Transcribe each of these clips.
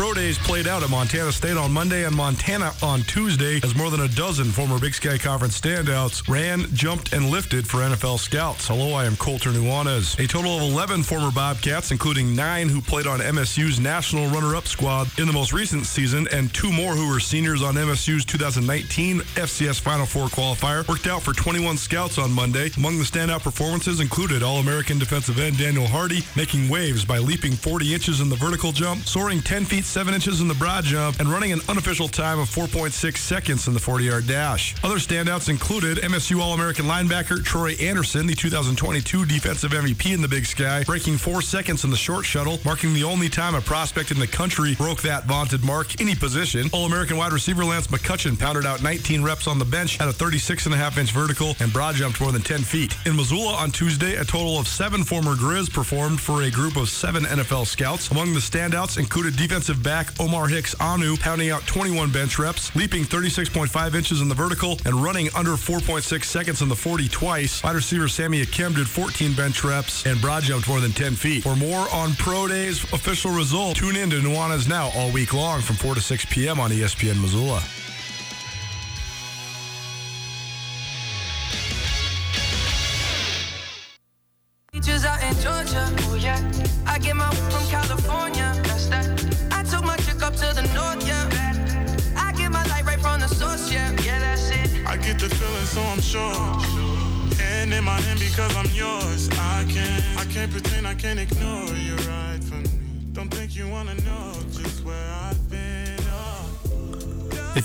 Pro days played out at Montana State on Monday and Montana on Tuesday as more than a dozen former Big Sky Conference standouts ran, jumped, and lifted for NFL scouts. Hello, I am Colter Nuanez. A total of 11 former Bobcats, including nine who played on MSU's national runner-up squad in the most recent season, and two more who were seniors on MSU's 2019 FCS Final Four qualifier, worked out for 21 scouts on Monday. Among the standout performances included All-American defensive end Daniel Hardy making waves by leaping 40 inches in the vertical jump, soaring 10 feet 7 inches in the broad jump, and running an unofficial time of 4.6 seconds in the 40 yard dash. Other standouts included MSU All American linebacker Troy Anderson, the 2022 defensive MVP in the Big Sky, breaking 4 seconds in the short shuttle, marking the only time a prospect in the country broke that vaunted mark any position. All American wide receiver Lance McCutcheon pounded out 19 reps on the bench at a 36.5 inch vertical and broad jumped more than 10 feet. In Missoula on Tuesday, a total of seven former Grizz performed for a group of seven NFL scouts. Among the standouts included defensive back Omar Hicks-Onu pounding out 21 bench reps, leaping 36.5 inches in the vertical, and running under 4.6 seconds in the 40 twice. Wide receiver Sammy Akem did 14 bench reps and broad jumped more than 10 feet. For more on Pro Day's official result, tune in to Nuanez Now all week long from 4 to 6 p.m. on ESPN Missoula.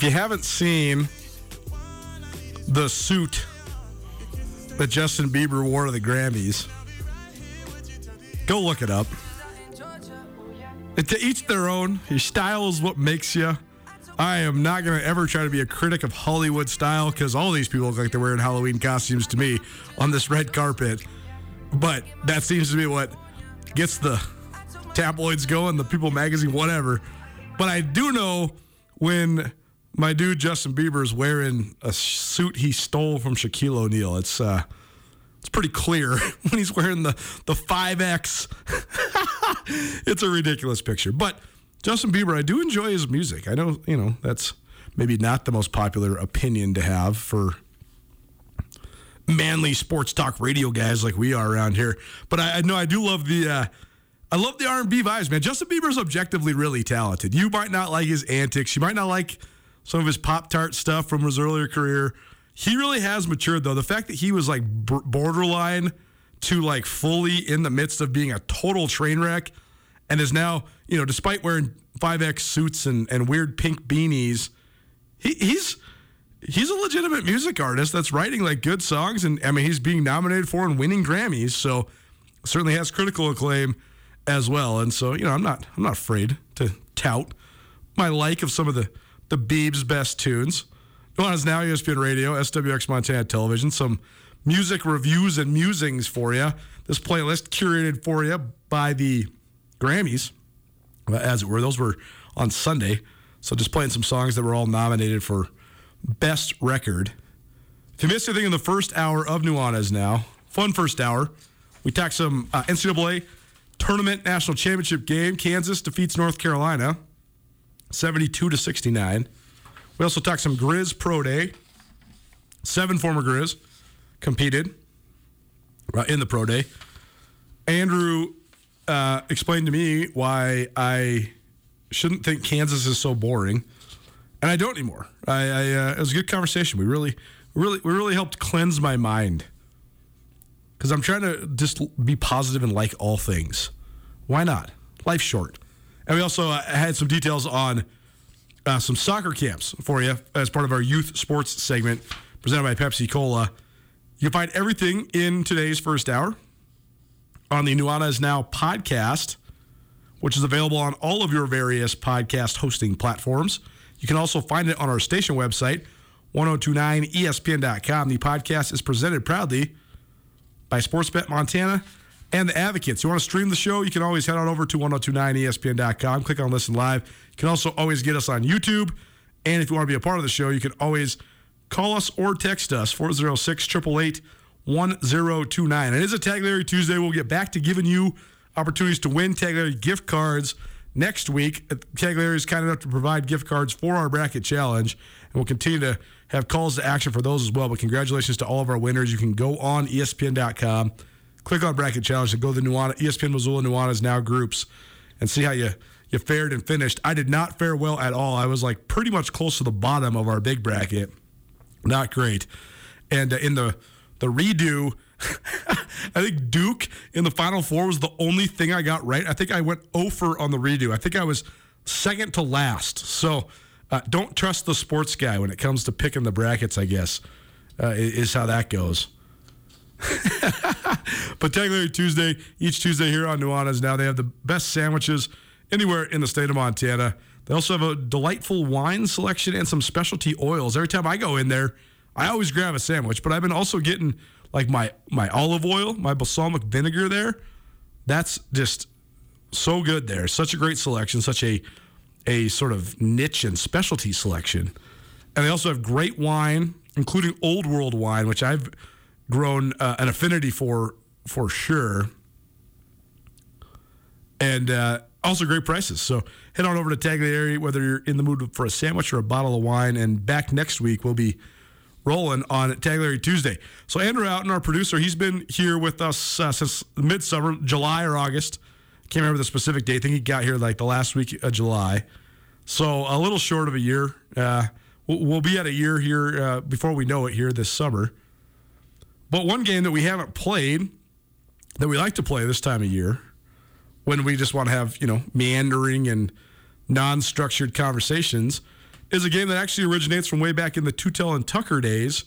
You haven't seen the suit that Justin Bieber wore to the Grammys, go look it up. And to each their own. Your style is what makes you. I am not going to ever try to be a critic of Hollywood style because all these people look like they're wearing Halloween costumes to me on this red carpet. But that seems to be what gets the tabloids going, the People magazine, whatever. But I do know when my dude Justin Bieber is wearing a suit he stole from Shaquille O'Neal. It's uh, it's pretty clear when he's wearing the the five X. it's a ridiculous picture, but Justin Bieber, I do enjoy his music. I know you know that's maybe not the most popular opinion to have for manly sports talk radio guys like we are around here. But I, I know I do love the uh, I love the R and B vibes, man. Justin Bieber's objectively really talented. You might not like his antics. You might not like some of his Pop Tart stuff from his earlier career. He really has matured, though. The fact that he was like borderline to like fully in the midst of being a total train wreck and is now, you know, despite wearing 5X suits and, and weird pink beanies, he, he's he's a legitimate music artist that's writing like good songs and I mean he's being nominated for and winning Grammys, so certainly has critical acclaim as well. And so, you know, I'm not I'm not afraid to tout my like of some of the the Beebs best tunes. Nuanez Now, ESPN Radio, SWX Montana Television, some music reviews and musings for you. This playlist curated for you by the Grammys, as it were. Those were on Sunday. So just playing some songs that were all nominated for Best Record. If you missed anything in the first hour of Nuanez Now, fun first hour. We talked some uh, NCAA tournament national championship game. Kansas defeats North Carolina 72 to 69. We also talked some Grizz Pro Day. Seven former Grizz competed uh, in the Pro Day. Andrew uh, explained to me why I shouldn't think Kansas is so boring, and I don't anymore. I, I uh, it was a good conversation. We really, really, we really helped cleanse my mind because I'm trying to just be positive and like all things. Why not? Life's short. And we also uh, had some details on uh, some soccer camps for you as part of our youth sports segment presented by Pepsi Cola. You can find everything in today's first hour on the Nuanez Now podcast, which is available on all of your various podcast hosting platforms. You can also find it on our station website, 1029ESPN.com. The podcast is presented proudly by Sportsbet Montana and the Advocates. You want to stream the show? You can always head on over to 1029ESPN.com, click on Listen Live. You can also always get us on YouTube. And if you want to be a part of the show, you can always call us or text us 406 888 1029. It is a Tagliare Tuesday. We'll get back to giving you opportunities to win Tagliare gift cards next week. Uh, Tagliare is kind enough to provide gift cards for our bracket challenge, and we'll continue to have calls to action for those as well. But congratulations to all of our winners. You can go on ESPN.com, click on bracket challenge, and go to the Nuana, ESPN Missoula Nuanez Now groups and see how you you fared and finished. I did not fare well at all. I was like pretty much close to the bottom of our big bracket. Not great. And uh, in the the redo, I think Duke in the final four was the only thing I got right. I think I went over on the redo. I think I was second to last. So uh, don't trust the sports guy when it comes to picking the brackets, I guess, uh, is how that goes. but technically, Tuesday, each Tuesday here on Nuanez now, they have the best sandwiches anywhere in the state of Montana. They also have a delightful wine selection and some specialty oils. Every time I go in there, I always grab a sandwich, but I've been also getting like my my olive oil, my balsamic vinegar there. That's just so good there. Such a great selection, such a a sort of niche and specialty selection. And they also have great wine, including old world wine, which I've grown uh, an affinity for for sure. And uh, also great prices. So head on over to Tagliare, whether you're in the mood for a sandwich or a bottle of wine. And back next week, we'll be rolling on Tagliare Tuesday. So Andrew Houghton, our producer, he's been here with us uh, since midsummer, July or August. Can't remember the specific date. I think he got here like the last week of July. So a little short of a year. Uh, we'll be at a year here uh, before we know it here this summer. But one game that we haven't played that we like to play this time of year when we just want to have, you know, meandering and non-structured conversations is a game that actually originates from way back in the Tutel and Tucker days,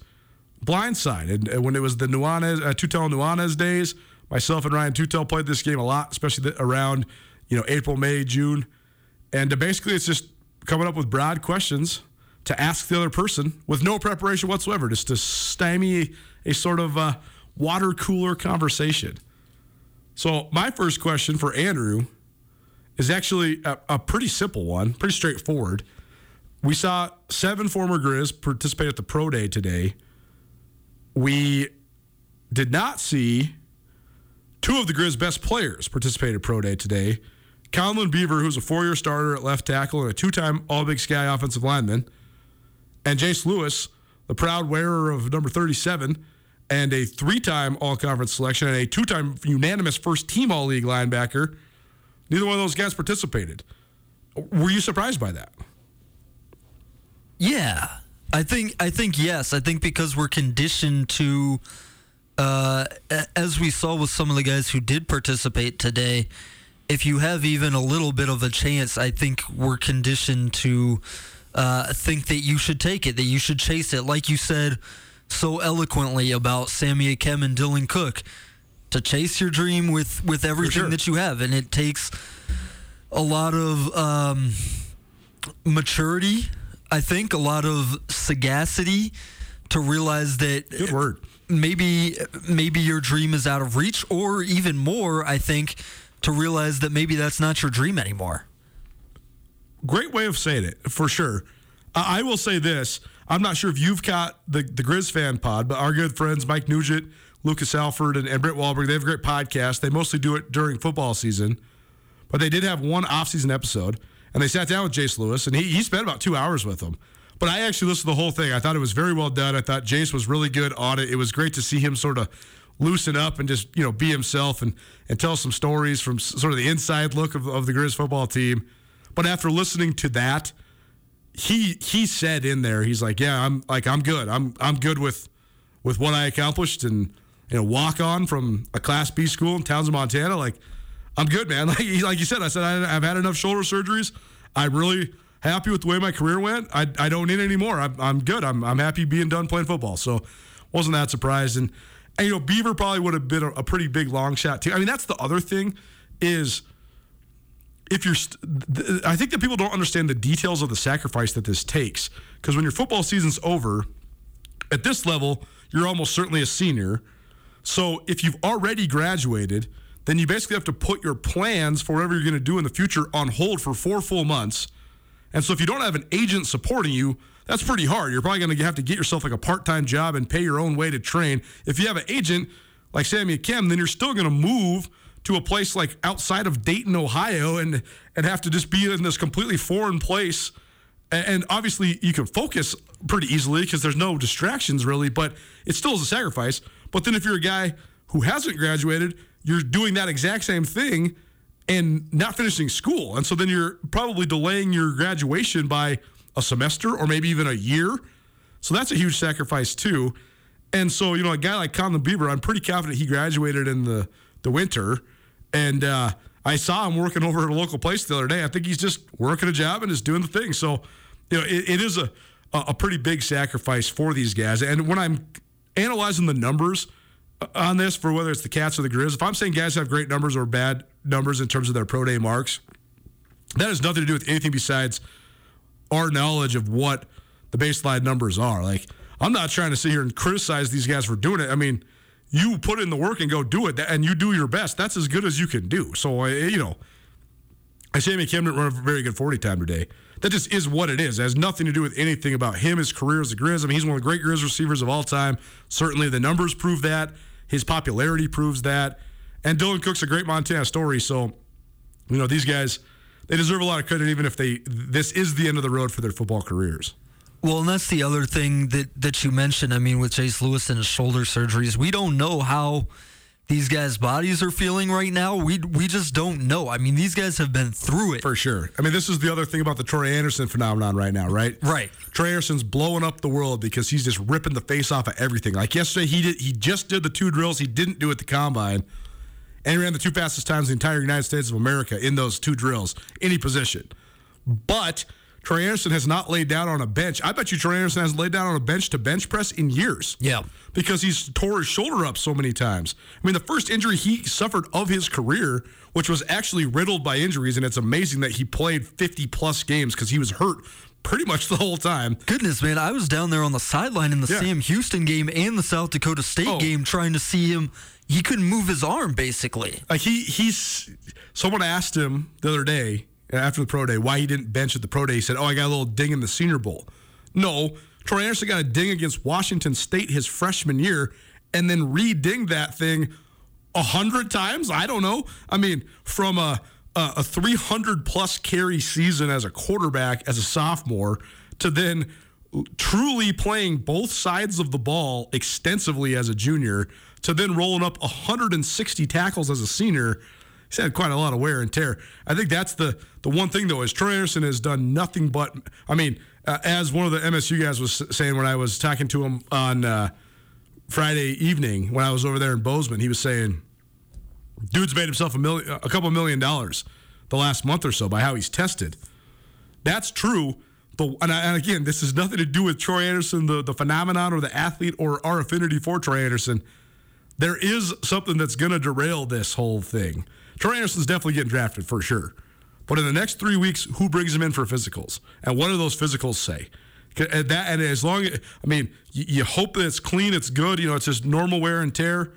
Blindside. And, and when it was the Nuanez, uh, Tutel and Nuanez days, myself and Ryan Tutel played this game a lot, especially the, around, you know, April, May, June. And uh, basically it's just coming up with broad questions to ask the other person with no preparation whatsoever, just to stymie a, sort of uh, water cooler conversation. So, my first question for Andrew is actually a, a, pretty simple one, pretty straightforward. We saw seven former Grizz participate at the Pro Day today. We did not see two of the Grizz best players participate at Pro Day today. Conlon Beaver, who's a four year starter at left tackle and a two time All Big Sky offensive lineman, and Jace Lewis, the proud wearer of number 37 and a three time All Conference selection and a two time unanimous first team All League linebacker. Neither one of those guys participated. Were you surprised by that? Yeah. I think I think yes. I think because we're conditioned to uh, as we saw with some of the guys who did participate today, if you have even a little bit of a chance, I think we're conditioned to uh, think that you should take it, that you should chase it. Like you said so eloquently about Sammy Akem and Dylan Cook, to chase your dream with, with everything sure. that you have. And it takes a lot of um, maturity, I think, a lot of sagacity to realize that Good word. maybe maybe your dream is out of reach or even more i think to realize that maybe that's not your dream anymore Great way of saying it, for sure. I I will say this. I'm not sure if you've caught the, the Grizz fan pod, but our good friends Mike Nugent, Lucas Alford, and, and Britt Wahlberg, they have a great podcast. They mostly do it during football season, but they did have one off-season episode, and they sat down with Jace Lewis, and he, he spent about two hours with them. But I actually listened to the whole thing. I thought it was very well done. I thought Jace was really good on it. It was great to see him sort of loosen up and just you know be himself and and tell some stories from sort of the inside look of, of the Grizz football team. But after listening to that, he he said in there, he's like, yeah, I'm like I'm good. I'm I'm good with with what I accomplished and you know walk on from a Class B school in Townsend, Montana. Like I'm good, man. Like he- like you said, I said I, I've had enough shoulder surgeries. I'm really happy with the way my career went. I, I don't need any more. I'm, I'm good. I'm I'm happy being done playing football. So wasn't that surprised. And, and you know Beaver probably would have been a, a pretty big long shot too. I mean that's the other thing is if you're, th- I think that people don't understand the details of the sacrifice that this takes. Because when your football season's over, at this level, you're almost certainly a senior. So if you've already graduated, then you basically have to put your plans for whatever you're going to do in the future on hold for four full months. And so if you don't have an agent supporting you, that's pretty hard. You're probably going to have to get yourself like a part-time job and pay your own way to train. If you have an agent like Sammy Akem, then you're still going to move to a place like outside of Dayton, Ohio, and and have to just be in this completely foreign place. A- And obviously, you can focus pretty easily because there's no distractions really, but it still is a sacrifice. But then if you're a guy who hasn't graduated, you're doing that exact same thing and not finishing school. And so then you're probably delaying your graduation by a semester or maybe even a year. So that's a huge sacrifice too. And so, you know, a guy like Conlon Beaver, I'm pretty confident he graduated in the, the winter. And uh, I saw him working over at a local place the other day. I think he's just working a job and is doing the thing. So, you know, it, it is a, a pretty big sacrifice for these guys. And when I'm analyzing the numbers on this for whether it's the Cats or the Grizz, if I'm saying guys have great numbers or bad numbers in terms of their pro day marks, that has nothing to do with anything besides our knowledge of what the baseline numbers are. Like, I'm not trying to sit here and criticize these guys for doing it. I mean, you put in the work and go do it, and you do your best. That's as good as you can do. So, you know, I say Kim didn't run a very good 40 time today. That just is what it is. It has nothing to do with anything about him, his career as a Grizz. I mean, he's one of the great Grizz receivers of all time. Certainly the numbers prove that. His popularity proves that. And Dylan Cook's a great Montana story. So, you know, these guys, they deserve a lot of credit, even if they this is the end of the road for their football careers. Well, and that's the other thing that, that you mentioned. I mean, with Jace Lewis and his shoulder surgeries, we don't know how these guys' bodies are feeling right now. We we just don't know. I mean, these guys have been through it. For sure. I mean, this is the other thing about the Troy Anderson phenomenon right now, right? Right. Troy Anderson's blowing up the world because he's just ripping the face off of everything. Like yesterday, he did he just did the two drills he didn't do at the combine, and he ran the two fastest times in the entire United States of America in those two drills, any position. But Troy Anderson has not laid down on a bench. I bet you Troy Anderson hasn't laid down on a bench to bench press in years. Yeah. Because he's tore his shoulder up so many times. I mean, the first injury he suffered of his career, which was actually riddled by injuries, and it's amazing that he played 50 plus games because he was hurt pretty much the whole time. Goodness, man, I was down there on the sideline in the Yeah. Sam Houston game and the South Dakota State Oh. game trying to see him. He couldn't move his arm, basically. Like he he's someone asked him the other day after the pro day why he didn't bench at the pro day. He said, "Oh, I got a little ding in the Senior Bowl." No, Troy Anderson got a ding against Washington State his freshman year, and then re-dinged that thing a hundred times. I don't know. I mean, from a a, a 300 plus carry season as a quarterback as a sophomore to then truly playing both sides of the ball extensively as a junior to then rolling up 160 tackles as a senior he's had quite a lot of wear and tear i think that's the the one thing though is troy anderson has done nothing but i mean uh, as one of the msu guys was saying when i was talking to him on uh, Friday evening when I was over there in Bozeman. He was saying, dude's made himself a million, a couple million dollars the last month or so by how he's tested. That's true. But and, I, and again, this has nothing to do with Troy Anderson, the, the phenomenon, or the athlete, or our affinity for Troy Anderson. There is something that's going to derail this whole thing. Troy Anderson's definitely getting drafted for sure. But in the next three weeks, who brings him in for physicals? And what do those physicals say? And, that, and as long as, I mean, you, hope that it's clean, it's good, you know, it's just normal wear and tear.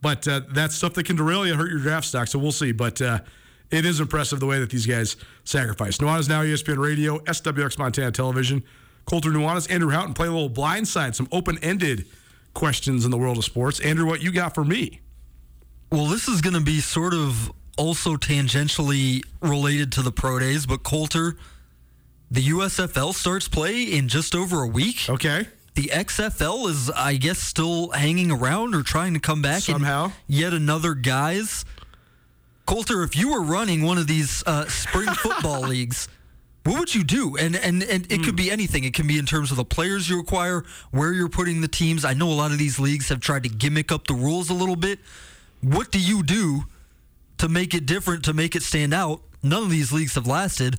But uh, that's stuff that can derail you, hurt your draft stock. So we'll see. But uh, it is impressive the way that these guys sacrifice. Nuanez now ESPN Radio, SWX Montana Television. Colter Nuanez, Andrew Houghton play a little blindside, some open ended questions in the world of sports. Andrew, what you got for me? Well, this is going to be sort of also tangentially related to the pro days, but Colter, the USFL starts play in just over a week. Okay. The XFL is, I guess, still hanging around or trying to come back somehow. yet another guys. Colter, if you were running one of these uh, spring football leagues, what would you do? And and and it mm. could be anything. It can be in terms of the players you acquire, where you're putting the teams. I know a lot of these leagues have tried to gimmick up the rules a little bit. What do you do to make it different, to make it stand out? None of these leagues have lasted.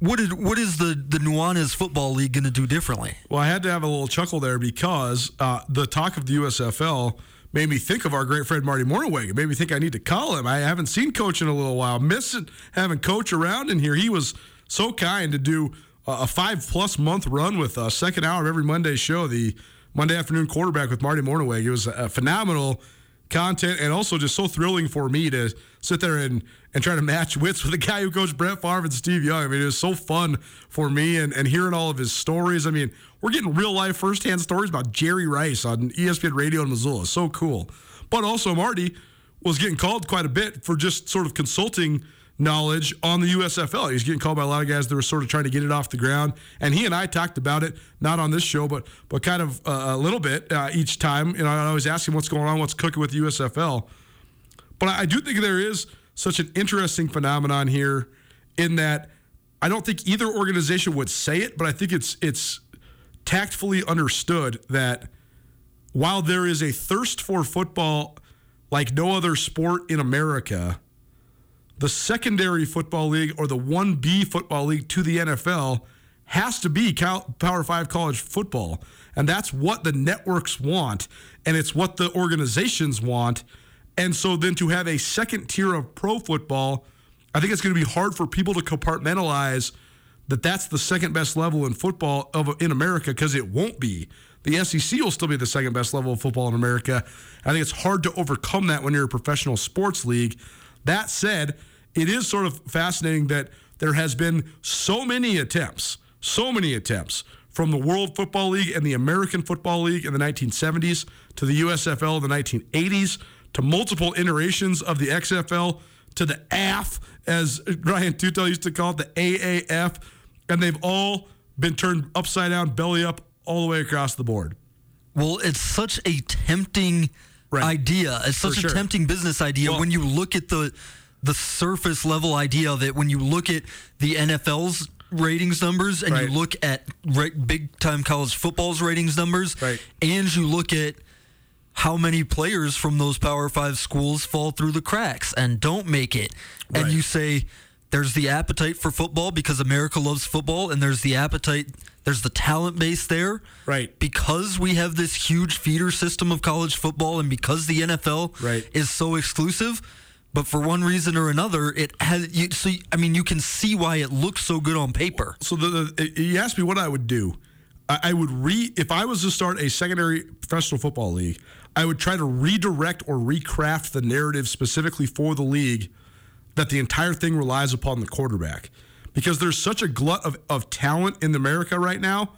What did what is the the Nuanez Football League going to do differently? Well, I had to have a little chuckle there because uh, the talk of the USFL made me think of our great friend Marty Mornhinweg. It made me think I need to call him. I haven't seen Coach in a little while. Missing having Coach around in here. He was so kind to do a five plus month run with us. Second hour of every Monday show, the Monday afternoon quarterback with Marty Mornhinweg. It was a phenomenal content and also just so thrilling for me to sit there and, and try to match wits with a guy who coached Brett Favre and Steve Young. I mean, it was so fun for me and, and hearing all of his stories. I mean, we're getting real life firsthand stories about Jerry Rice on ESPN Radio in Missoula. So cool. But also, Marty was getting called quite a bit for just sort of consulting knowledge on the USFL. He's getting called by a lot of guys that were sort of trying to get it off the ground. And he and I talked about it, not on this show, but but kind of uh, a little bit uh, each time. Know, I always ask him what's going on, what's cooking with the USFL. But I do think there is such an interesting phenomenon here in that I don't think either organization would say it, but I think it's it's tactfully understood that while there is a thirst for football like no other sport in America, the secondary football league or the 1B football league to the NFL has to be Power 5 college football. And that's what the networks want, and it's what the organizations want. And so then to have a second tier of pro football, I think it's going to be hard for people to compartmentalize that that's the second best level in football of in America because it won't be. The SEC will still be the second best level of football in America. I think it's hard to overcome that when you're a professional sports league. That said, it is sort of fascinating that there has been so many attempts, so many attempts from the World Football League and the American Football League in the 1970s to the USFL in the 1980s to multiple iterations of the XFL to the AF, as Ryan Tutel used to call it, the AAF, and they've all been turned upside down, belly up, all the way across the board. Well, it's such a tempting right. idea. It's such For a sure. tempting business idea well, when you look at the the surface level idea of it. When you look at the NFL's ratings numbers and right. you look at big time college football's ratings numbers, right. and you look at how many players from those Power Five schools fall through the cracks and don't make it. Right. And you say there's the appetite for football because America loves football, and there's the appetite, there's the talent base there. Right. Because we have this huge feeder system of college football, and because the NFL right. is so exclusive. But for one reason or another, it has. You, so I mean, you can see why it looks so good on paper. So the, the you asked me what I would do. I, I would re if I was to start a secondary professional football league. I would try to redirect or recraft the narrative specifically for the league that the entire thing relies upon the quarterback. Because there's such a glut of, of talent in America right now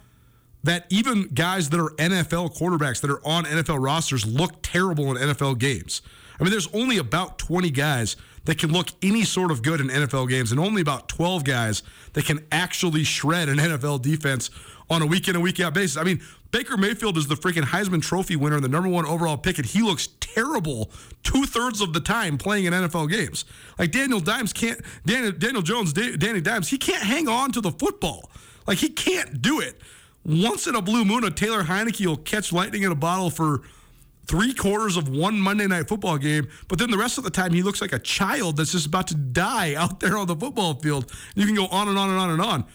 that even guys that are NFL quarterbacks that are on NFL rosters look terrible in NFL games. I mean, there's only about 20 guys that can look any sort of good in NFL games, and only about 12 guys that can actually shred an NFL defense on a week in and week out basis. I mean, Baker Mayfield is the freaking Heisman Trophy winner and the number one overall pick, and he looks terrible two thirds of the time playing in NFL games. Like Daniel Dimes can't, Daniel, Daniel Jones, Danny Dimes, he can't hang on to the football. Like he can't do it. Once in a blue moon, a Taylor Heinicke will catch lightning in a bottle for three quarters of one Monday night football game, but then the rest of the time he looks like a child that's just about to die out there on the football field. You can go on and on and on and on.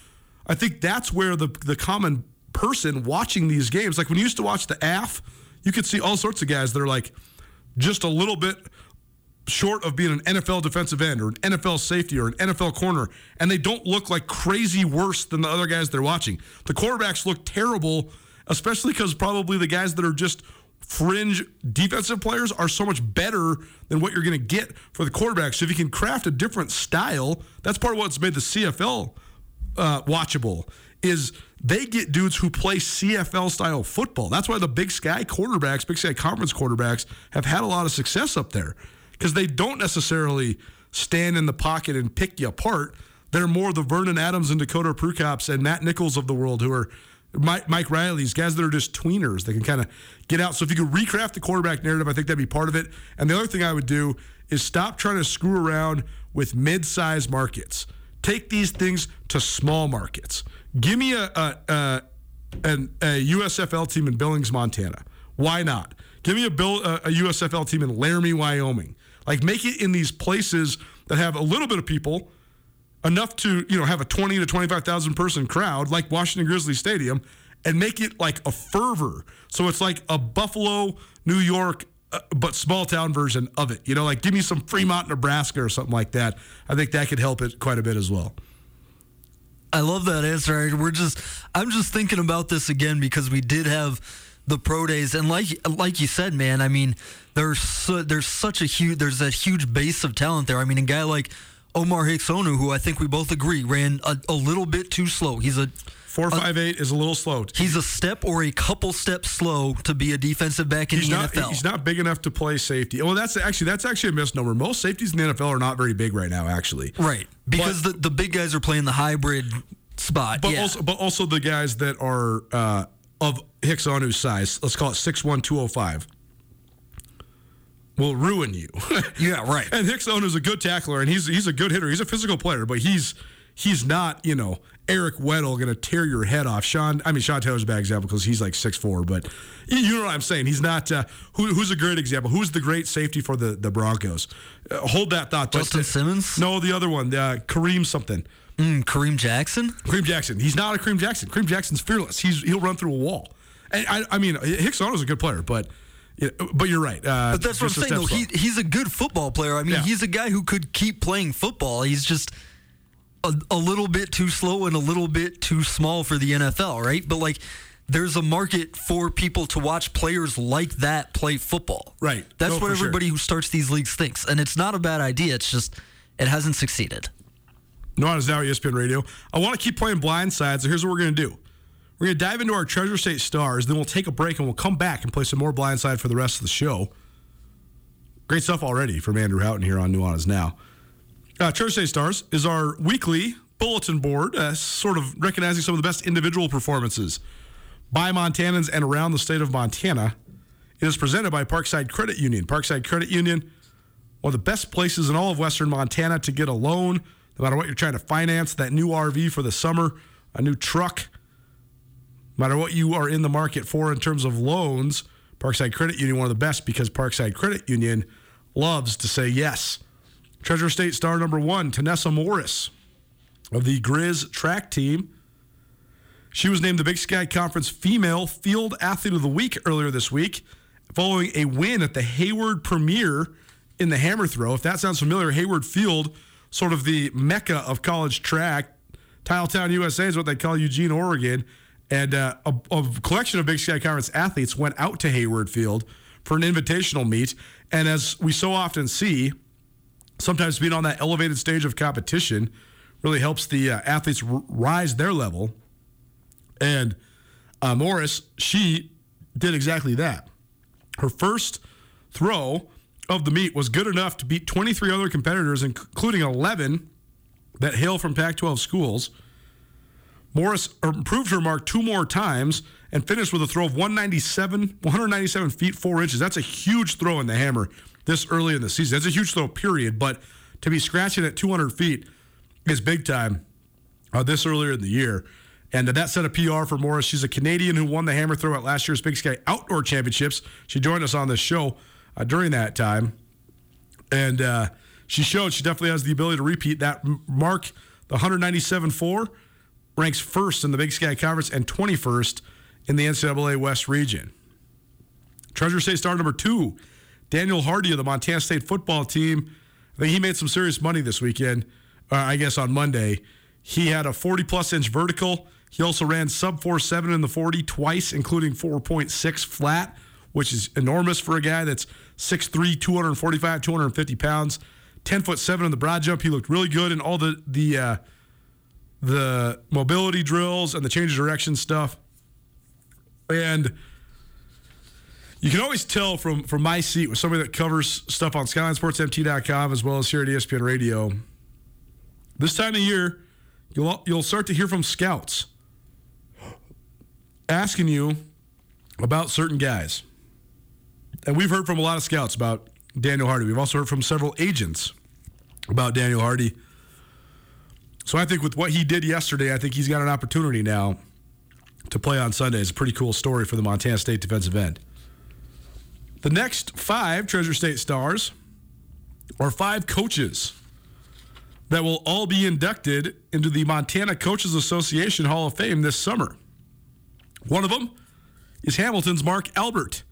I think that's where the the common person watching these games, like when you used to watch the AF, you could see all sorts of guys that are like just a little bit short of being an NFL defensive end or an NFL safety or an NFL corner, and they don't look like crazy worse than the other guys they're watching. The quarterbacks look terrible, especially because probably the guys that are just fringe defensive players are so much better than what you're going to get for the quarterback. So if you can craft a different style, that's part of what's made the CFL uh, watchable. Is they get dudes who play CFL style football. That's why the Big Sky quarterbacks, Big Sky Conference quarterbacks, have had a lot of success up there because they don't necessarily stand in the pocket and pick you apart. They're more the Vernon Adams and Dakota Prukops and Matt Nichols of the world who are Mike, Riley's guys that are just tweeners. They can kind of get out. So if you could recraft the quarterback narrative, I think that'd be part of it. And the other thing I would do is stop trying to screw around with mid-sized markets. Take these things to small markets. Give me a, a, a, a USFL team in Billings, Montana. Why not? Give me a, Bill, a, a USFL team in Laramie, Wyoming. Like make it in these places that have a little bit of people, enough to you know have a twenty to twenty five thousand person crowd, like Washington Grizzly Stadium, and make it like a fervor. So it's like a Buffalo, New York, uh, but small town version of it. You know, like give me some Fremont, Nebraska, or something like that. I think that could help it quite a bit as well. I love that answer. We're just, I'm just thinking about this again because we did have the pro days, and like like you said, man. I mean, there's su- there's such a huge there's a huge base of talent there. I mean, a guy like Omar Hicks-Onu, who I think we both agree ran a, a little bit too slow. He's a Four five eight is a little slow. He's a step or a couple steps slow to be a defensive back in he's the not, NFL. He's not big enough to play safety. Well, that's actually that's actually a misnomer. Most safeties in the NFL are not very big right now, actually. right, because the, the big guys are playing the hybrid spot. But yeah. also, but also the guys that are uh, of Hicks-Onu's size, let's call it 6'1", 205, will ruin you. yeah, right. and Hicks is a good tackler, and he's he's a good hitter. He's a physical player, but he's he's not you know Eric Weddle going to tear your head off. Sean, I mean Sean Taylor's a bad example because he's like six four, but you- know what I'm saying. He's not. Uh, who, who's a great example? Who's the great safety for the the Broncos? Uh, hold that thought. but- Justin Simmons? No, the other one, uh, Kareem something. Mm, Kareem Jackson. Kareem Jackson. He's not a Kareem Jackson. Kareem Jackson's fearless. He's he'll run through a wall. And I, I mean, Hicks-Onu's a good player, but but you're right. Uh, But that's what I'm saying. though. He, he's a good football player. I mean, Yeah. he's a guy who could keep playing football. He's just a, a little bit too slow and a little bit too small for the NFL, right? But like, there's a market for people to watch players like that play football. Right. That's No, what for sure. everybody who starts these leagues thinks, and it's not a bad idea. It's just it hasn't succeeded. No, it's now at ESPN Radio. I want to keep playing blindside, so here's what we're going to do. We're going to dive into our Treasure State stars, then we'll take a break and we'll come back and play some more blindside for the rest of the show. Great stuff already from Andrew Houghton here on Nuanez Now. Uh, Treasure State Stars is our weekly bulletin board, uh, sort of recognizing some of the best individual performances by Montanans and around the state of Montana. It is presented by Parkside Credit Union. Parkside Credit Union, one of the best places in all of Western Montana to get a loan, no matter what you're trying to finance, that new RV for the summer, a new truck, no matter what you are in the market for in terms of loans, Parkside Credit Union, one of the best because Parkside Credit Union loves to say yes. Treasure State star number one, Tanessa Morris of the Grizz track team. She was named the Big Sky Conference Female Field Athlete of the Week earlier this week, following a win at the Hayward Premier in the hammer throw. If that sounds familiar, Hayward Field, sort of the mecca of college track. Tracktown, USA is what they call Eugene, Oregon. And uh, a, a collection of Big Sky Conference athletes went out to Hayward Field for an invitational meet. And as we so often see, sometimes being on that elevated stage of competition really helps the uh, athletes r- rise their level. And uh, Morris, she did exactly that. Her first throw of the meet was good enough to beat 23 other competitors, including 11 that hail from Pac 12 schools. Morris improved her mark two more times and finished with a throw of 197, 197 feet, four inches. That's a huge throw in the hammer this early in the season. That's a huge throw, period. But to be scratching at 200 feet is big time uh, this earlier in the year. And that set a PR for Morris. She's a Canadian who won the hammer throw at last year's Big Sky Outdoor Championships. She joined us on this show uh, during that time. And uh, she showed she definitely has the ability to repeat that mark. The 197.4 ranks first in the Big Sky Conference and 21st in the NCAA West region. Treasure State star number two, Daniel Hardy of the Montana State football team. I think he made some serious money this weekend, uh, I guess on Monday. He had a 40 plus inch vertical. He also ran sub 4.7 in the 40 twice, including 4.6 flat, which is enormous for a guy that's 6'3, 245, 250 pounds. 10 foot 7 in the broad jump. He looked really good in all the, the, uh, the mobility drills and the change of direction stuff. And you can always tell from from my seat with somebody that covers stuff on SkylineSportsMT.com as well as here at ESPN Radio. This time of year, you'll you'll start to hear from scouts asking you about certain guys. And we've heard from a lot of scouts about Daniel Hardy. We've also heard from several agents about Daniel Hardy. So I think with what he did yesterday, I think he's got an opportunity now to play on Sunday. It's a pretty cool story for the Montana State defensive end. The next five Treasure State stars are five coaches that will all be inducted into the Montana Coaches Association Hall of Fame this summer. One of them is Hamilton's Mark Albert.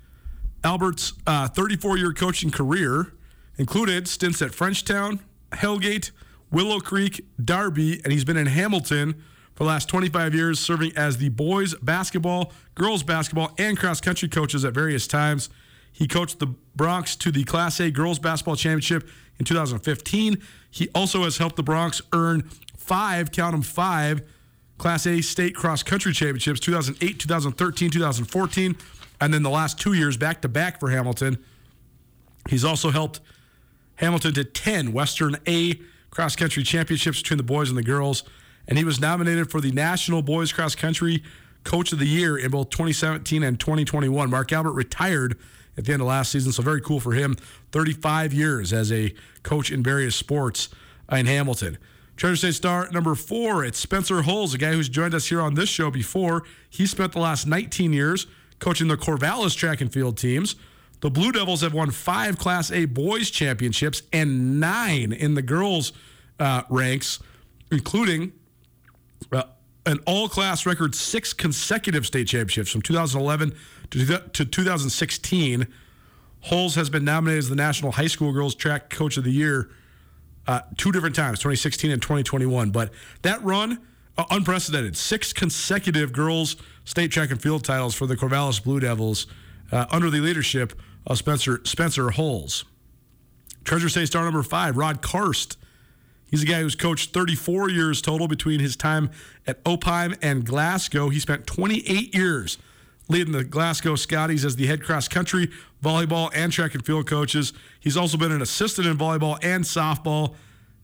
Albert's 34 uh, year coaching career included stints at Frenchtown, Hellgate, Willow Creek, Darby, and he's been in Hamilton for the last 25 years, serving as the boys basketball, girls basketball, and cross country coaches at various times. He coached the Broncs to the Class A girls basketball championship in 2015. He also has helped the Broncs earn five, count them five, Class A state cross country championships 2008, 2013, 2014, and then the last two years back to back for Hamilton. He's also helped Hamilton to 10 Western A cross country championships between the boys and the girls. And he was nominated for the National Boys Cross Country Coach of the Year in both 2017 and 2021. Mark Albert retired at the end of last season, so very cool for him. 35 years as a coach in various sports in Hamilton. Treasure State star number four, it's Spencer Hulls, a guy who's joined us here on this show before. He spent the last 19 years coaching the Corvallis track and field teams. The Blue Devils have won five Class A boys championships and nine in the girls uh, ranks, including uh, an all class record six consecutive state championships from 2011 to, to 2016. Hulls has been nominated as the National High School Girls Track Coach of the Year uh, two different times, 2016 and 2021. But that run, uh, unprecedented. Six consecutive girls state track and field titles for the Corvallis Blue Devils uh, under the leadership of Spencer Spencer Hulls. Treasure State star number five, Rod Karst He's a guy who's coached 34 years total between his time at Opheim and Glasgow. He spent 28 years leading the Glasgow Scotties as the head cross country, volleyball, and track and field coaches. He's also been an assistant in volleyball and softball.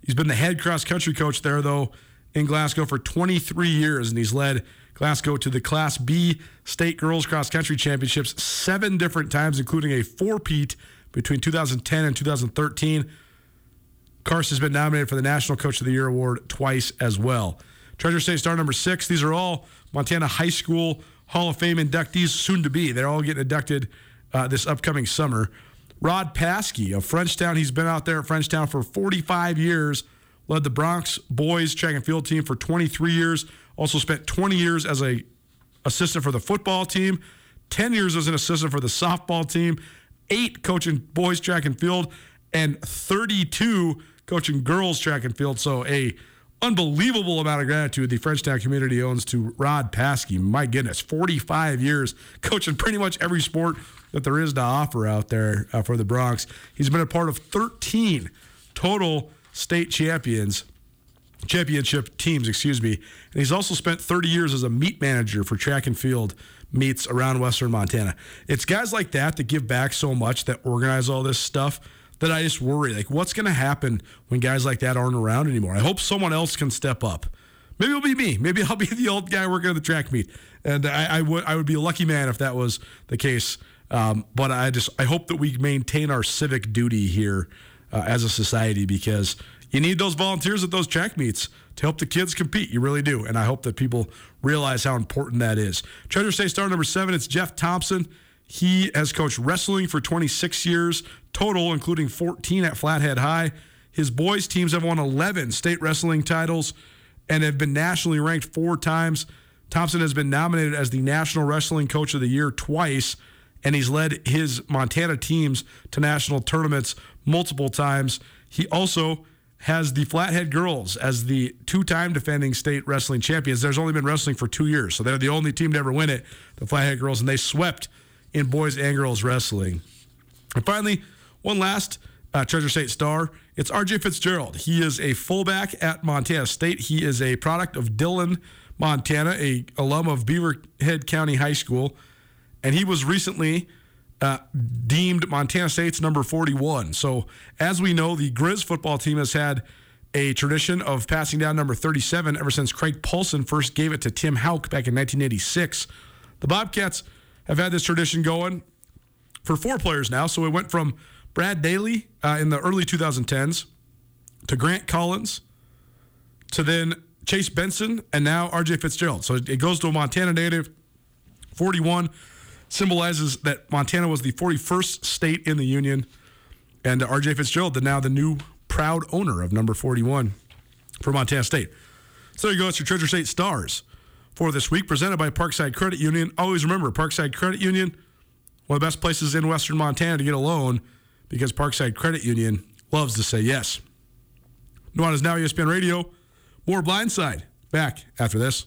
He's been the head cross country coach there, though, in Glasgow for 23 years, and he's led Glasgow to the Class B State Girls Cross Country Championships seven different times, including a four-peat between 2010 and 2013. Karst has been nominated for the National Coach of the Year award twice as well. Treasure State star number six. These are all Montana High School Hall of Fame inductees, soon to be. They're all getting inducted uh, this upcoming summer. Rod Paskey of Frenchtown. He's been out there at Frenchtown for 45 years. Led the Broncs boys track and field team for 23 years. Also spent 20 years as a assistant for the football team. 10 years as an assistant for the softball team. Eight coaching boys track and field, and 32 coaching girls track and field. So a unbelievable amount of gratitude the Frenchtown community owns to Rod Paskey. My goodness, 45 years coaching pretty much every sport that there is to offer out there uh, for the Broncs. He's been a part of 13 total state champions championship teams, excuse me. And he's also spent 30 years as a meet manager for track and field meets around Western Montana. It's guys like that that give back so much that organize all this stuff that I just worry. Like, what's going to happen when guys like that aren't around anymore? I hope someone else can step up. Maybe it'll be me. Maybe I'll be the old guy working at the track meet, and I, I would I would be a lucky man if that was the case. Um, but I just I hope that we maintain our civic duty here uh, as a society because you need those volunteers at those track meets to help the kids compete. You really do. And I hope that people realize how important that is. Treasure State star number seven, it's Jeff Thompson. He has coached wrestling for 26 years total, including 14 at Flathead High. His boys' teams have won 11 state wrestling titles and have been nationally ranked four times. Thompson has been nominated as the National Wrestling Coach of the Year twice, and he's led his Montana teams to national tournaments multiple times. He also has the Flathead Girls as the two time defending state wrestling champions. There's only been wrestling for two years, so they're the only team to ever win it, the Flathead Girls, and they swept in boys and girls wrestling. And finally, one last uh, Treasure State star. It's RJ Fitzgerald. He is a fullback at Montana State. He is a product of Dillon, Montana, a alum of Beaverhead County High School, and he was recently uh, deemed Montana State's number 41. So, as we know, the Grizz football team has had a tradition of passing down number 37 ever since Craig Paulson first gave it to Tim Hauck back in 1986. The Bobcats have had this tradition going for four players now. So it went from Brad Daly uh, in the early 2010s to Grant Collins to then Chase Benson and now RJ Fitzgerald. So it goes to a Montana native. 41 symbolizes that Montana was the 41st state in the union. And uh, RJ Fitzgerald, the now the new proud owner of number 41 for Montana State. So there you go. It's your Treasure State Stars for this week, presented by Parkside Credit Union. Always remember, Parkside Credit Union, one of the best places in Western Montana to get a loan because Parkside Credit Union loves to say yes. Nuanez Now ESPN Radio. More Blindside. Back after this.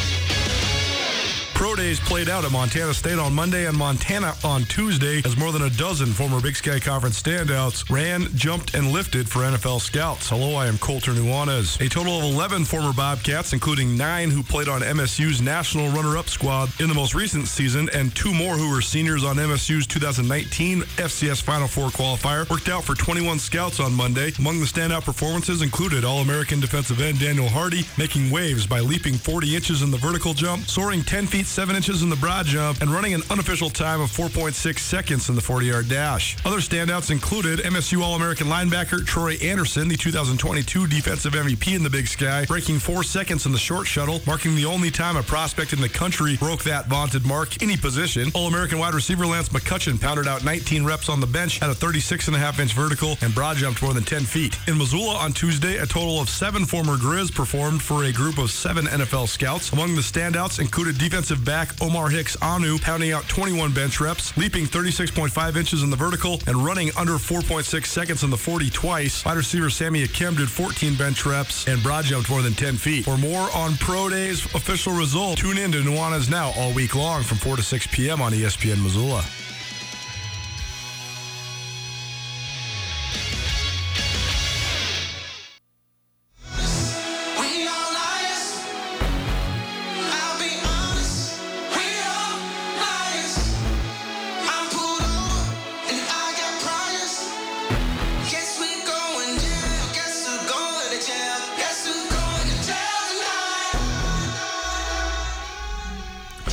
Pro days played out at Montana State on Monday and Montana on Tuesday as more than a dozen former Big Sky Conference standouts ran, jumped, and lifted for NFL scouts. Hello, I am Colter Nuanez. A total of 11 former Bobcats, including nine who played on MSU's national runner-up squad in the most recent season, and two more who were seniors on MSU's 2019 FCS Final Four qualifier, worked out for 21 scouts on Monday. Among the standout performances included All-American defensive end Daniel Hardy making waves by leaping 40 inches in the vertical jump, soaring 10 feet 7 inches in the broad jump, and running an unofficial time of 4.6 seconds in the 40 yard dash. Other standouts included MSU All American linebacker Troy Andersen, the 2022 defensive MVP in the Big Sky, breaking 4 seconds in the short shuttle, marking the only time a prospect in the country broke that vaunted mark any position. All American wide receiver Lance McCutcheon pounded out 19 reps on the bench at a 36.5 inch vertical and broad jumped more than 10 feet. In Missoula on Tuesday, a total of seven former Grizz performed for a group of seven NFL scouts. Among the standouts included defensive back Omar Hicks-Onu pounding out 21 bench reps, leaping 36.5 inches in the vertical, and running under 4.6 seconds in the 40 twice. Wide receiver Sammy Akem did 14 bench reps and broad jumped more than 10 feet. For more on Pro Day's official results, tune in to Nuanez Now all week long from 4 to 6 p.m. on ESPN Missoula.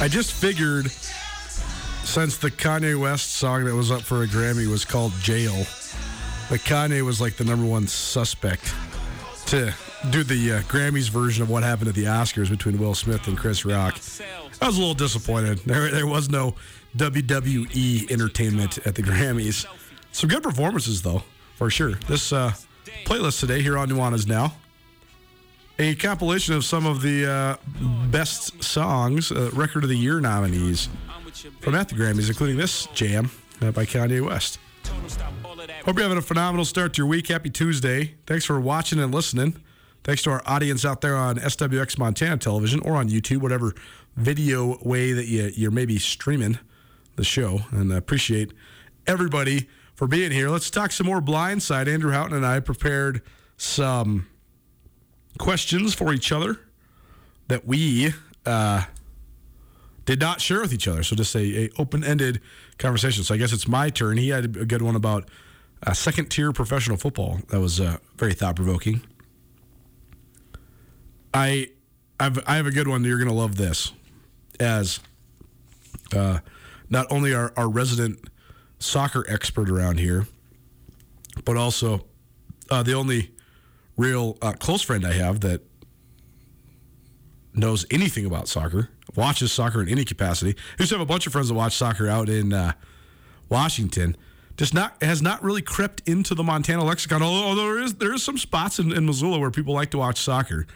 I just figured since the Kanye West song that was up for a Grammy was called Jail, that Kanye was like the number one suspect to do the uh, Grammys version of what happened at the Oscars between Will Smith and Chris Rock. I was a little disappointed. There, there was no WWE entertainment at the Grammys. Some good performances, though. For sure. This uh, playlist today here on Nuanez Now. A compilation of some of the uh, best songs, uh, record of the year nominees from at the Grammys, including this jam uh, by Kanye West. Hope you're having a phenomenal start to your week. Happy Tuesday. Thanks for watching and listening. Thanks to our audience out there on SWX Montana Television or on YouTube, whatever video way that you, you're maybe streaming the show. And I appreciate everybody for being here. Let's talk some more blindside. Andrew Houghton and I prepared some questions for each other that we uh, did not share with each other. So just a, a open-ended conversation. So I guess it's my turn. He had a good one about uh, second-tier professional football. That was uh, very thought-provoking. I, I've, I have a good one. You're going to love this, as uh, not only our, our resident soccer expert around here, but also uh, the only real uh, close friend I have that knows anything about soccer, watches soccer in any capacity. I used to have a bunch of friends that watch soccer out in uh, Washington. Just not has not really crept into the Montana lexicon. Although there is there is some spots in, in Missoula where people like to watch soccer,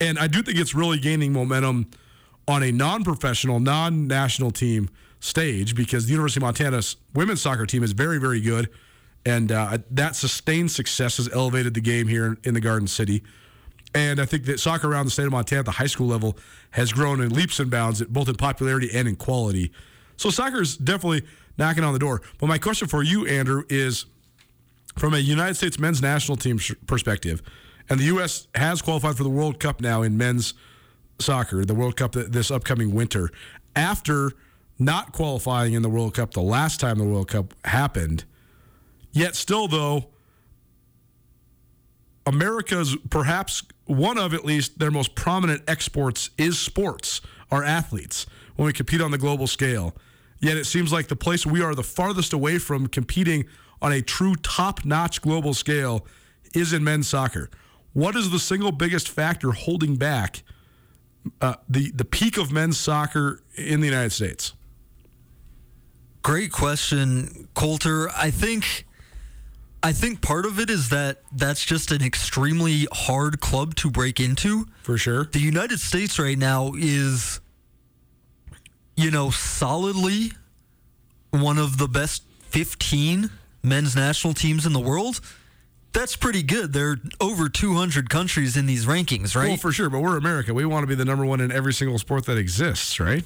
and I do think it's really gaining momentum on a non-professional, non-national team stage because the University of Montana's women's soccer team is very very good and uh, that sustained success has elevated the game here in the Garden City. And I think that soccer around the state of Montana at the high school level has grown in leaps and bounds, both in popularity and in quality. So soccer is definitely knocking on the door. But my question for you, Andrew, is from a United States men's national team perspective, and the U.S. has qualified for the World Cup now in men's soccer, the World Cup this upcoming winter. After not qualifying in the World Cup the last time the World Cup happened, Yet still, though, America's perhaps one of at least their most prominent exports is sports, our athletes, when we compete on the global scale. Yet it seems like the place we are the farthest away from competing on a true top notch global scale is in men's soccer. What is the single biggest factor holding back uh, the, the peak of men's soccer in the United States? Great question, Colter. I think I think part of it is that that's just an extremely hard club to break into. For sure. The United States right now is, you know, solidly one of the best 15 men's national teams in the world. That's pretty good. There are over 200 countries in these rankings, right? Well, for sure. But we're America. We want to be the number one in every single sport that exists, right?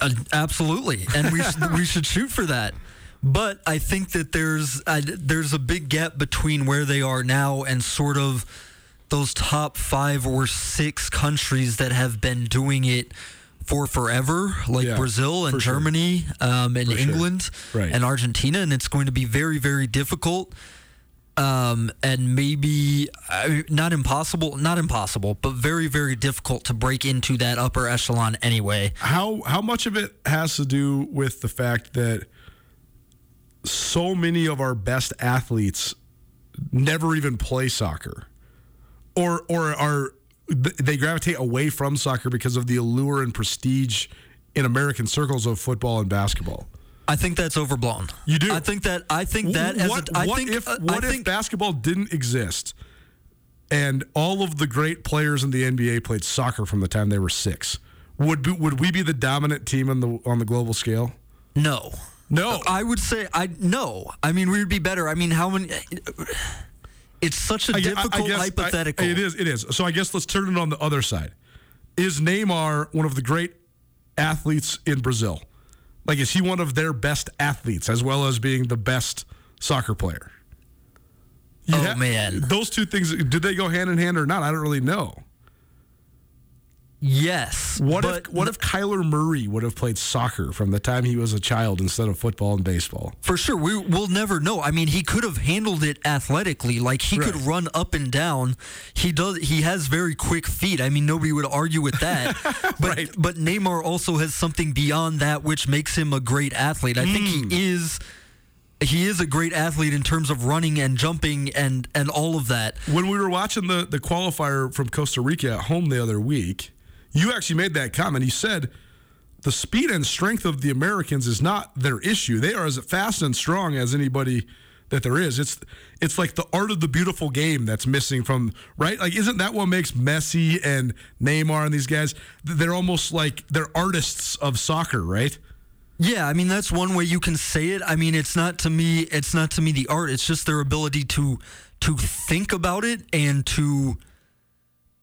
Uh, absolutely. And we, we should shoot for that. But I think that there's uh, there's a big gap between where they are now and sort of those top five or six countries that have been doing it for forever, like yeah, Brazil and Germany sure. um, and for England sure. right. and Argentina, and it's going to be very very difficult. Um, and maybe uh, not impossible, not impossible, but very, very difficult to break into that upper echelon anyway. How how much of it has to do with the fact that so many of our best athletes never even play soccer or or are they gravitate away from soccer because of the allure and prestige in American circles of football and basketball. I think that's overblown. You do. I think that. I think that. As what, a, I what think, if uh, what I if think, basketball didn't exist, and all of the great players in the NBA played soccer from the time they were six? Would be, would we be the dominant team on the on the global scale? No. No, I would say I no. I mean, we would be better. I mean, how many? It's such a I, difficult I guess, hypothetical. I, it is. It is. So I guess let's turn it on the other side. Is Neymar one of the great athletes in Brazil? Like, is he one of their best athletes as well as being the best soccer player? You oh ha- man, those two things did they go hand in hand or not? I don't really know. Yes. What if what if Kyler Murray would have played soccer from the time he was a child instead of football and baseball? For sure, we will never know. I mean, he could have handled it athletically, like he right. could run up and down. He does. He has very quick feet. I mean, nobody would argue with that. but right. but Neymar also has something beyond that, which makes him a great athlete. I mm. think he hmm. is he is a great athlete in terms of running and jumping and and all of that. When we were watching the the qualifier from Costa Rica at home the other week, you actually made that comment. You said the speed and strength of the Americans is not their issue. They are as fast and strong as anybody that there is. It's it's like the art of the beautiful game that's missing from right. Like, isn't that what makes Messi and Neymar and these guys? They're almost like they're artists of soccer, right? Yeah, I mean that's one way you can say it. I mean it's not to me it's not to me the art, it's just their ability to to think about it and to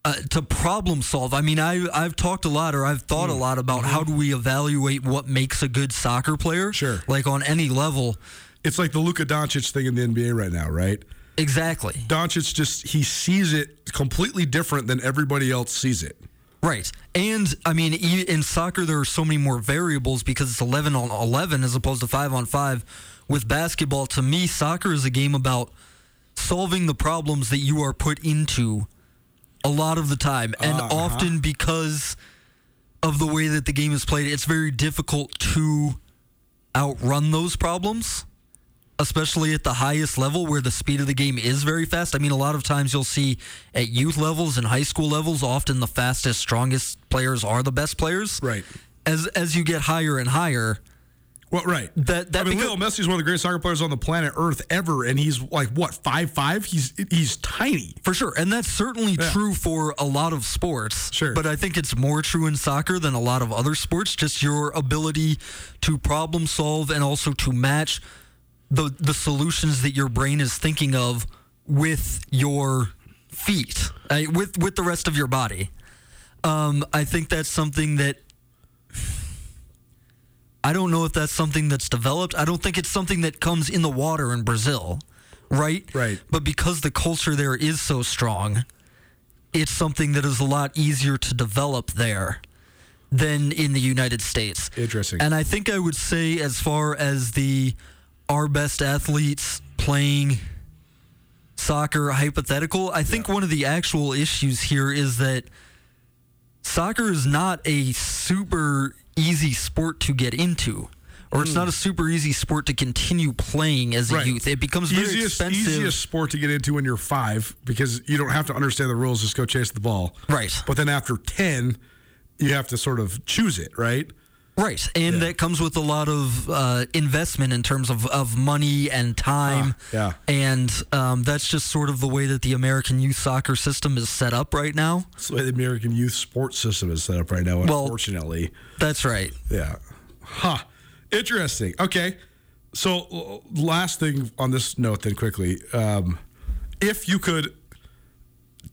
uh, to problem solve. I mean I I've talked a lot or I've thought Mm. a lot about how do we evaluate what makes a good soccer player? Mm-hmm. Sure. Like on any level. It's like the Luka Doncic thing in the NBA right now, right? Exactly. Doncic just he sees it completely different than everybody else sees it. Right. And I mean, in soccer, there are so many more variables because it's 11 on 11 as opposed to 5 on 5. With basketball, to me, soccer is a game about solving the problems that you are put into a lot of the time. And Uh-huh. often because of the way that the game is played, it's very difficult to outrun those problems especially at the highest level where the speed of the game is very fast. I mean, a lot of times you'll see at youth levels and high school levels, often the fastest, strongest players are the best players. Right. As as you get higher and higher, Well, right. That- that I mean, Lionel Messi is one of the greatest soccer players on the planet Earth ever, and he's like what five five? He's he's tiny. for sure, and that's certainly Yeah. true for a lot of sports. Sure. but I think it's more true in soccer than a lot of other sports. Just your ability to problem solve and also to match the the solutions that your brain is thinking of with your feet, uh, with with the rest of your body. Um, I think that's something that I don't know if that's something that's developed. I don't think it's something that comes in the water in Brazil, right? Right. But because the culture there is so strong, it's something that is a lot easier to develop there than in the United States. Interesting. And I think I would say, as far as the our best athletes playing soccer hypothetical, I think one of the actual issues here is that soccer is not a super easy sport to get into. Or it's not a super easy sport to continue playing as a Hmm. Right. youth. It becomes very easiest expensive. easiest sport to get into when you're five because you don't have to understand the rules. Just go chase the ball. Right. But then after ten, you have to sort of choose it. Right. Right, and that comes with a lot of uh, investment in terms of, of money and time. Ah, yeah. and um, that's just sort of the way that the American youth soccer system is set up right now. That's the way the American youth sports system is set up right now. Well- Unfortunately. That's right. Yeah. Huh. Interesting. Okay. So, last thing on this note, then quickly. Um, if you could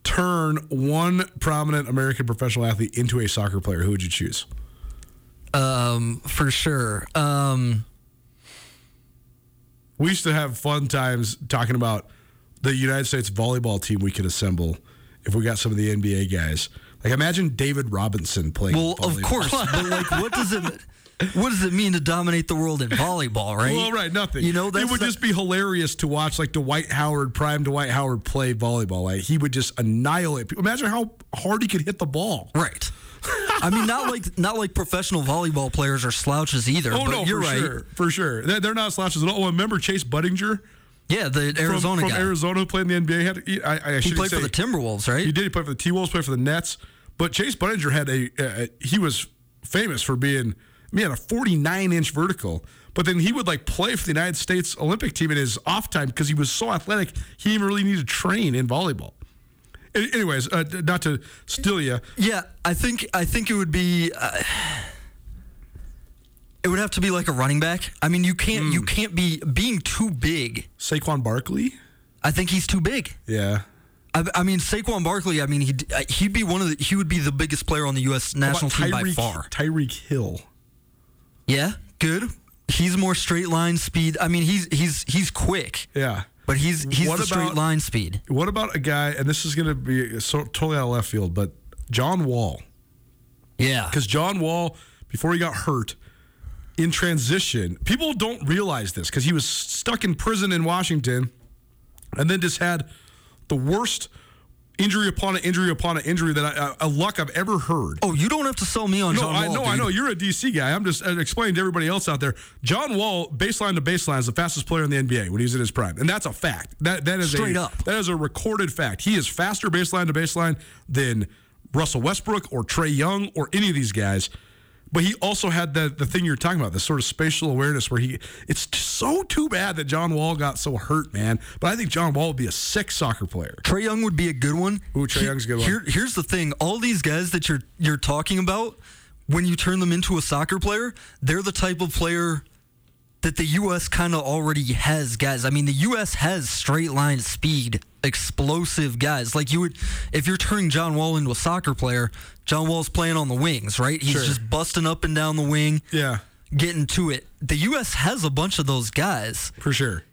turn one prominent American professional athlete into a soccer player, who would you choose? Um, for sure. Um, We used to have fun times talking about the United States volleyball team we could assemble if we got some of the NBA guys. Like, imagine David Robinson playing. well, of course, but like, what does it? What does it mean to dominate the world in volleyball? Right. Well, right, nothing. You know, it would not- just be hilarious to watch, like Dwight Howard, prime Dwight Howard play volleyball. Like he would just annihilate people. Imagine how hard he could hit the ball. Right. I mean, not like not like professional volleyball players are slouches either. Oh but no, you're for right. sure, for sure. They're, they're not slouches at all. Oh, remember Chase Budinger Yeah, the from, Arizona from guy. Arizona who played in the NBA? Had he, I, I he played for the Timberwolves, right? He did. He played for the T Wolves, played for the Nets. But Chase Budinger had a, uh, he was famous for being, he had a 49 inch vertical. But then he would like play for the United States Olympic team in his off time because he was so athletic. He didn't really need to train in volleyball. Anyways, uh, not to steal you. Yeah, I think I think it would be. Uh, it would have to be like a running back. I mean, you can't Hmm. you can't be being too big. Saquon Barkley. I think he's too big. Yeah. I, I mean, Saquon Barkley. I mean, he'd uh, he'd be one of the he would be the biggest player on the U.S. national team by far. Tyreek Hill. Yeah, good. He's more straight line speed. I mean, he's he's he's quick, Yeah. But he's he's What the straight about- line speed. What about a guy, and this is going to be so, totally out of left field, but John Wall. Yeah, Because John Wall, before he got hurt, in transition, people don't realize this because he was stuck in prison in Washington and then just had the worst injury upon an injury upon an injury that I, a luck I've ever heard. Oh, you don't have to sell me on No, John I Wall. know, I know. You're a DC guy. I'm just uh, explaining to everybody else out there. John Wall, baseline to baseline, is the fastest player in the NBA when he's in his prime, and that's a fact. That that is Straight a, up. That is a recorded fact. He is faster baseline to baseline than Russell Westbrook or Trae Young or any of these guys. But he also had the the thing you're talking about, the sort of spatial awareness where he. It's so too bad that John Wall got so hurt, man. But I think John Wall would be a sick soccer player. Trae Young would be a good one. Ooh, Trae He- Young's a good one. Here, here's the thing: all these guys that you're you're talking about, when you turn them into a soccer player, they're the type of player that the U.S. kind of already has guys. I mean, the U.S. has straight line speed, explosive guys. Like you would, if you're turning John Wall into a soccer player, John Wall's playing on the wings, right? He's Sure. just busting up and down the wing, Yeah, getting to it. The U.S. has a bunch of those guys. for sure.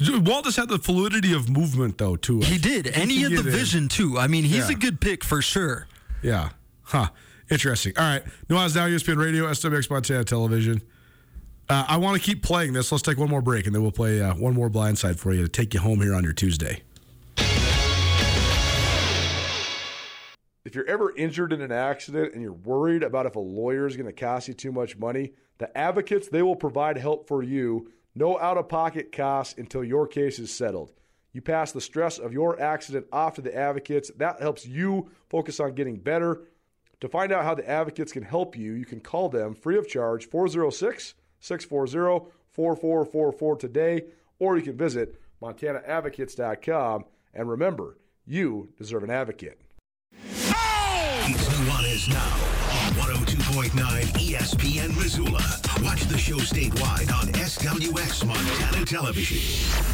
Wall just had the fluidity of movement though too. He did, and he can had the get in. vision too. I mean, he's Yeah. a good pick for sure. Yeah. Huh. Interesting. All right. Nuanez Now, ESPN Radio, SWX Montana Television. Uh, I want to keep playing this. Let's take one more break, and then we'll play uh, one more blindside for you to take you home here on your Tuesday. If you're ever injured in an accident and you're worried about if a lawyer is going to cost you too much money, the advocates they will provide help for you. No out of pocket costs until your case is settled. You pass the stress of your accident off to the advocates. That helps you focus on getting better. To find out how the advocates can help you, you can call them free of charge 406 640 4444 today, or you can visit montanaadvocates.com. And remember, you deserve an advocate. It's Nuanez now on 102.9 ESPN Missoula. Watch the show statewide on SWX Montana Television.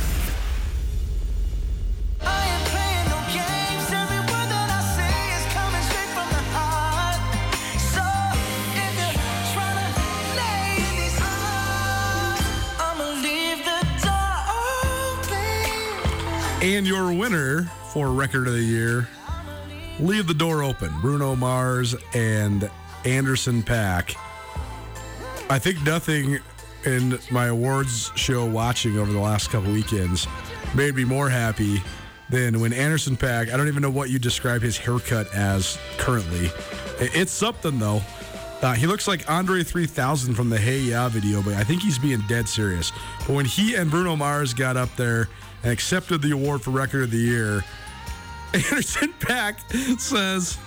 And your winner for Record of the Year, Leave the Door Open, Bruno Mars and Anderson Paak. I think nothing in my awards show watching over the last couple weekends made me more happy than when Anderson Paak, I don't even know what you describe his haircut as currently. It's something though. Uh, he looks like Andre 3000 from the Hey Ya video, but I think he's being dead serious. But when he and Bruno Mars got up there and accepted the award for Record of the Year, Anderson Paak says,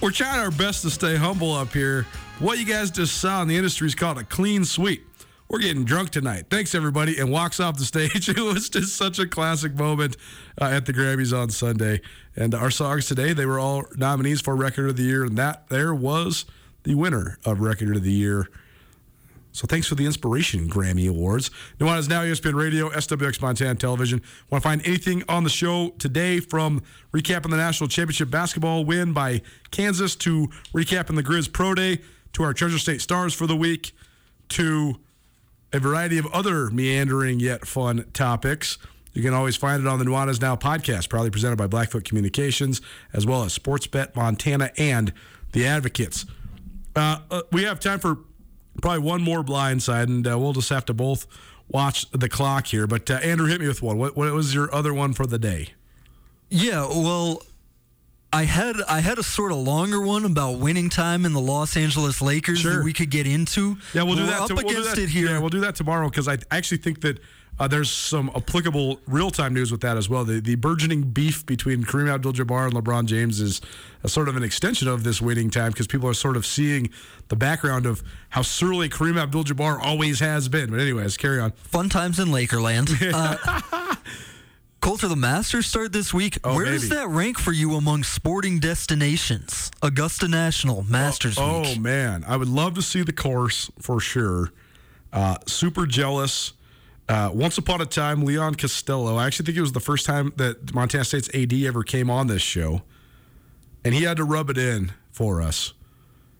We're trying our best to stay humble up here. What you guys just saw in the industry is called a clean sweep. We're getting drunk tonight. Thanks, everybody. And walks off the stage. It was just such a classic moment uh, at the Grammys on Sunday. And our songs today, they were all nominees for Record of the Year. And that there was the winner of Record of the Year. So thanks for the inspiration, Grammy Awards. Nuanez Now, E ESPN Radio, SWX Montana Television. Want to find anything on the show today from recapping the national championship basketball win by Kansas to recapping the Grizz Pro Day to our Treasure State Stars for the week to a variety of other meandering yet fun topics. You can always find it on the Nuanez Now podcast, proudly presented by Blackfoot Communications, as well as Sportsbet Montana and the Advocates. Uh, uh, we have time for probably one more blindside, and uh, we'll just have to both watch the clock here. But uh, Andrew, hit me with one. What, what was your other one for the day? Yeah, well, I had I had a sort of longer one about winning time in the Los Angeles Lakers Sure. that we could get into. Yeah, we'll do We're that. up to- we'll do against that- it here. Yeah, we'll do that tomorrow because I actually think that uh, there's some applicable real time news with that as well. The, the burgeoning beef between Kareem Abdul-Jabbar and LeBron James is a sort of an extension of this waiting time because people are sort of seeing the background of how surly Kareem Abdul-Jabbar always has been. But anyways, carry on. Fun times in Lakerland. Uh, Colter, the Masters start this week. Oh, Where does that rank for you among sporting destinations? Augusta National, Masters Oh week. man, I would love to see the course for sure. Uh, super jealous. Uh, once upon a time, Leon Costello. I actually think it was the first time that Montana State's AD ever came on this show, and he had to rub it in for us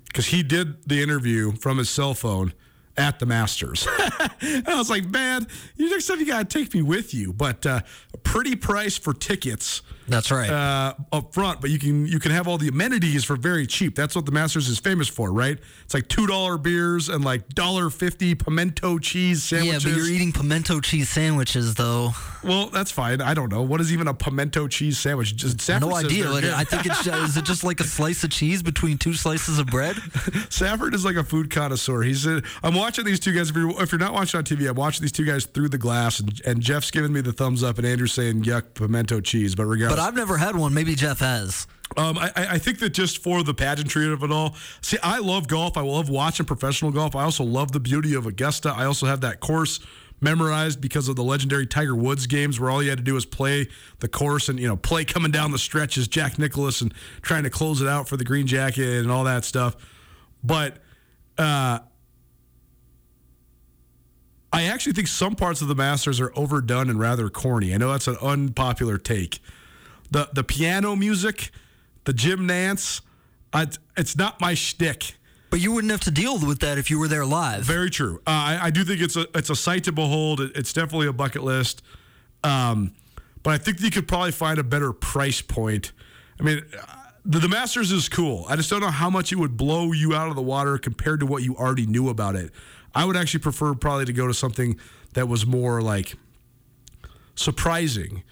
because he did the interview from his cell phone at the Masters. I was like, man, you next time you gotta take me with you. But uh, a pretty price for tickets That's right. uh, up front, but you can you can have all the amenities for very cheap. That's what the Masters is famous for, right? It's like two dollar beers and like dollar fifty pimento cheese sandwiches. yeah, but you're eating pimento cheese sandwiches, though. well, that's fine. I don't know what is even a pimento cheese sandwich. Just no idea. it- I think it's is it just like a slice of cheese between two slices of bread? Safford is like a food connoisseur. He's a, I'm watching these two guys. If you're, if you're not watching on TV, I'm watching these two guys through the glass, and, and Jeff's giving me the thumbs up, and Andrew's saying yuck pimento cheese. But regardless, But I've never had one. Maybe Jeff has. Um, I, I think that just for the pageantry of it all. See, I love golf. I love watching professional golf. I also love the beauty of Augusta. I also have that course memorized because of the legendary Tiger Woods games where all you had to do was play the course and you know play coming down the stretch as Jack Nicklaus and trying to close it out for the green jacket and all that stuff. But uh, I actually think some parts of the Masters are overdone and rather corny. I know that's an unpopular take. The the piano music, the Jim Nantz, I, it's not my shtick. But you wouldn't have to deal with that if you were there live. Very true. Uh, I, I, do think it's a it's a sight to behold. It's definitely a bucket list. Um, but I think you could probably find a better price point. I mean, the, the Masters is cool. I just don't know how much it would blow you out of the water compared to what you already knew about it. I would actually prefer probably to go to something that was more like surprising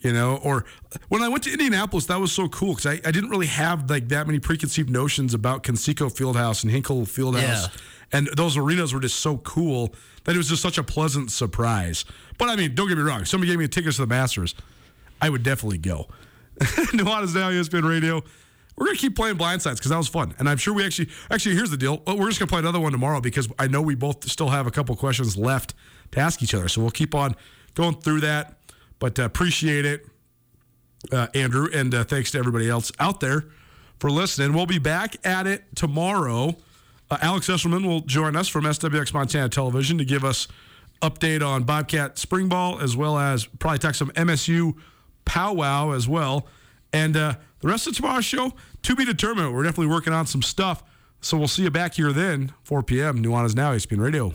you know or when i went to indianapolis that was so cool because I, I didn't really have like that many preconceived notions about conseco fieldhouse and hinkle fieldhouse yeah. and those arenas were just so cool that it was just such a pleasant surprise but i mean don't get me wrong if somebody gave me tickets to the masters i would definitely go Nuanez now espn radio we're gonna keep playing blindsides because that was fun, and I'm sure we actually actually here's the deal. Oh, we're just gonna play another one tomorrow because I know we both still have a couple questions left to ask each other. So we'll keep on going through that. But uh, appreciate it, uh, Andrew, and uh, thanks to everybody else out there for listening. We'll be back at it tomorrow. Uh, Alex Esselman will join us from SWX Montana Television to give us update on Bobcat spring ball as well as probably talk some MSU powwow as well. And uh, the rest of tomorrow's show to be determined. We're definitely working on some stuff. So we'll see you back here then, 4 p.m. Nuanez Now, ESPN Radio.